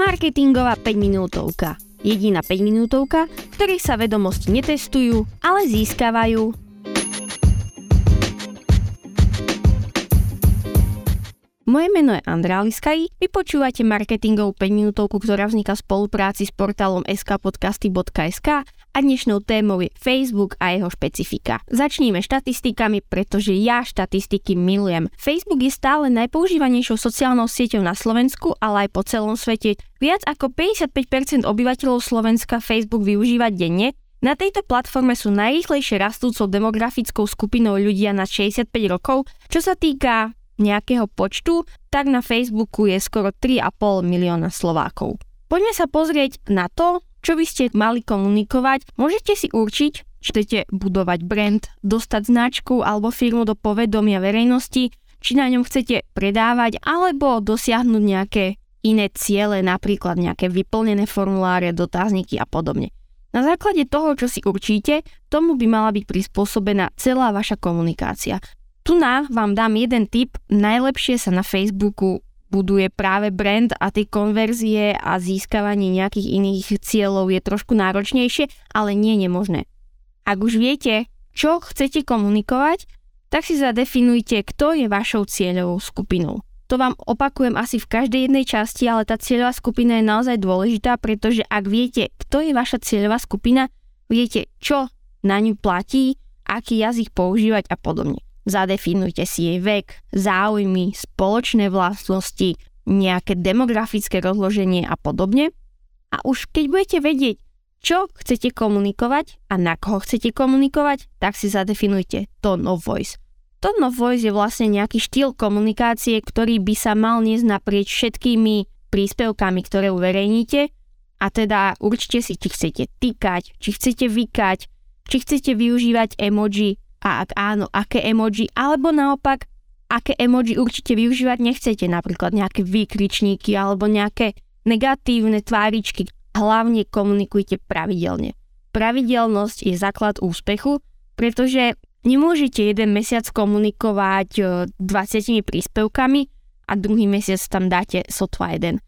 Marketingová 5 minútovka. Jediná 5 minútovka, v ktorých sa vedomosti netestujú, ale získavajú. Moje meno je Andrá Liskaj, vy počúvate marketingovú 5 minútovku, ktorá vzniká v spolupráci s portálom skpodcasty.sk a dnešnou témou je Facebook a jeho špecifika. Začníme štatistikami, pretože ja štatistiky milujem. Facebook je stále najpoužívanejšou sociálnou sieťou na Slovensku, ale aj po celom svete. Viac ako 55% obyvateľov Slovenska Facebook využíva denne, na tejto platforme sú najrýchlejšie rastúcou demografickou skupinou ľudia na 65 rokov. Čo sa týka nejakého počtu, tak na Facebooku je skoro 3,5 milióna Slovákov. Poďme sa pozrieť na to, čo by ste mali komunikovať. Môžete si určiť, či chcete budovať brand, dostať značku alebo firmu do povedomia verejnosti, či na ňom chcete predávať alebo dosiahnuť nejaké iné ciele, napríklad nejaké vyplnené formuláre, dotazníky a podobne. Na základe toho, čo si určíte, tomu by mala byť prispôsobená celá vaša komunikácia. Tu na vám dám jeden tip, najlepšie sa na Facebooku buduje práve brand a tie konverzie a získavanie nejakých iných cieľov je trošku náročnejšie, ale nie nemožné. Ak už viete, čo chcete komunikovať, tak si zadefinujte, kto je vašou cieľovou skupinou. To vám opakujem asi v každej jednej časti, ale tá cieľová skupina je naozaj dôležitá, pretože ak viete, kto je vaša cieľová skupina, viete, čo na ňu platí, aký jazyk používať a podobne. Zadefinujte si jej vek, záujmy, spoločné vlastnosti, nejaké demografické rozloženie a podobne. A už keď budete vedieť, čo chcete komunikovať a na koho chcete komunikovať, tak si zadefinujte tone of voice. Tone of voice je vlastne nejaký štýl komunikácie, ktorý by sa mal niesť naprieč všetkými príspevkami, ktoré uverejníte. A teda určite si, či chcete týkať, či chcete vykať, či chcete využívať emoji, a ak áno, aké emoji, alebo naopak, aké emoji určite využívať nechcete, napríklad nejaké výkričníky alebo nejaké negatívne tváričky. Hlavne komunikujte pravidelne. Pravidelnosť je základ úspechu, pretože nemôžete jeden mesiac komunikovať 20 e, príspevkami a druhý mesiac tam dáte sotva jeden.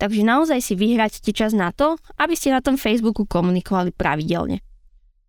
Takže naozaj si vyhráte čas na to, aby ste na tom Facebooku komunikovali pravidelne.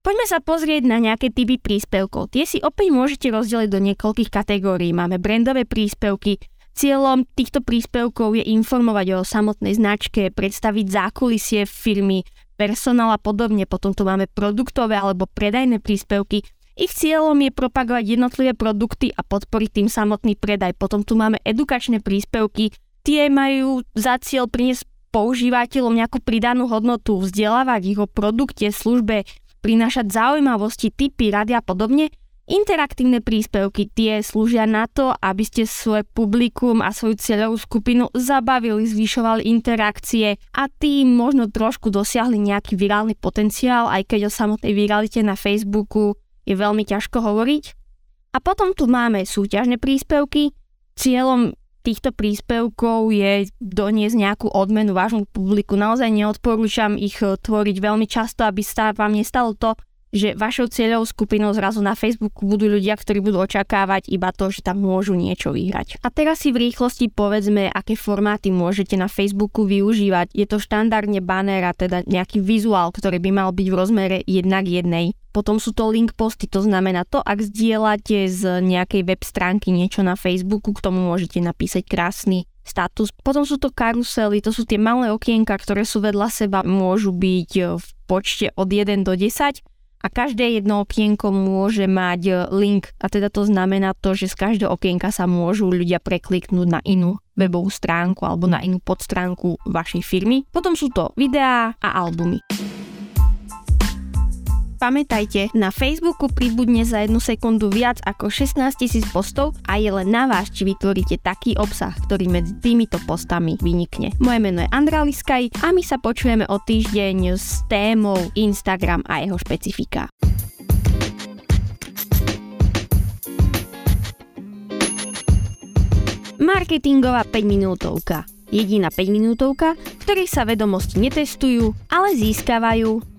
Poďme sa pozrieť na nejaké typy príspevkov. Tie si opäť môžete rozdeliť do niekoľkých kategórií. Máme brandové príspevky. Cieľom týchto príspevkov je informovať o samotnej značke, predstaviť zákulisie firmy, personál a podobne. Potom tu máme produktové alebo predajné príspevky. Ich cieľom je propagovať jednotlivé produkty a podporiť tým samotný predaj. Potom tu máme edukačné príspevky. Tie majú za cieľ priniesť používateľom nejakú pridanú hodnotu, vzdelávať ich o produkte, službe, prinášať zaujímavosti, typy, rady a podobne, Interaktívne príspevky tie slúžia na to, aby ste svoje publikum a svoju cieľovú skupinu zabavili, zvyšovali interakcie a tým možno trošku dosiahli nejaký virálny potenciál, aj keď o samotnej viralite na Facebooku je veľmi ťažko hovoriť. A potom tu máme súťažné príspevky. Cieľom týchto príspevkov je doniesť nejakú odmenu vášmu publiku. Naozaj neodporúčam ich eh, tvoriť veľmi často, aby sa vám nestalo to, že vašou cieľovou skupinou zrazu na Facebooku budú ľudia, ktorí budú očakávať iba to, že tam môžu niečo vyhrať. A teraz si v rýchlosti povedzme, aké formáty môžete na Facebooku využívať. Je to štandardne banner a teda nejaký vizuál, ktorý by mal byť v rozmere jednak jednej. Potom sú to link posty, to znamená to, ak zdieľate z nejakej web stránky niečo na Facebooku, k tomu môžete napísať krásny status. Potom sú to karusely, to sú tie malé okienka, ktoré sú vedľa seba, môžu byť v počte od 1 do 10 a každé jedno okienko môže mať e, link a teda to znamená to, že z každého okienka sa môžu ľudia prekliknúť na inú webovú stránku alebo na inú podstránku vašej firmy. Potom sú to videá a albumy. Pamätajte, na Facebooku pribudne za jednu sekundu viac ako 16 tisíc postov a je len na vás, či vytvoríte taký obsah, ktorý medzi týmito postami vynikne. Moje meno je Andra Liskaj a my sa počujeme o týždeň s témou Instagram a jeho špecifika. Marketingová 5 minútovka. Jediná 5 minútovka, v sa vedomosti netestujú, ale získavajú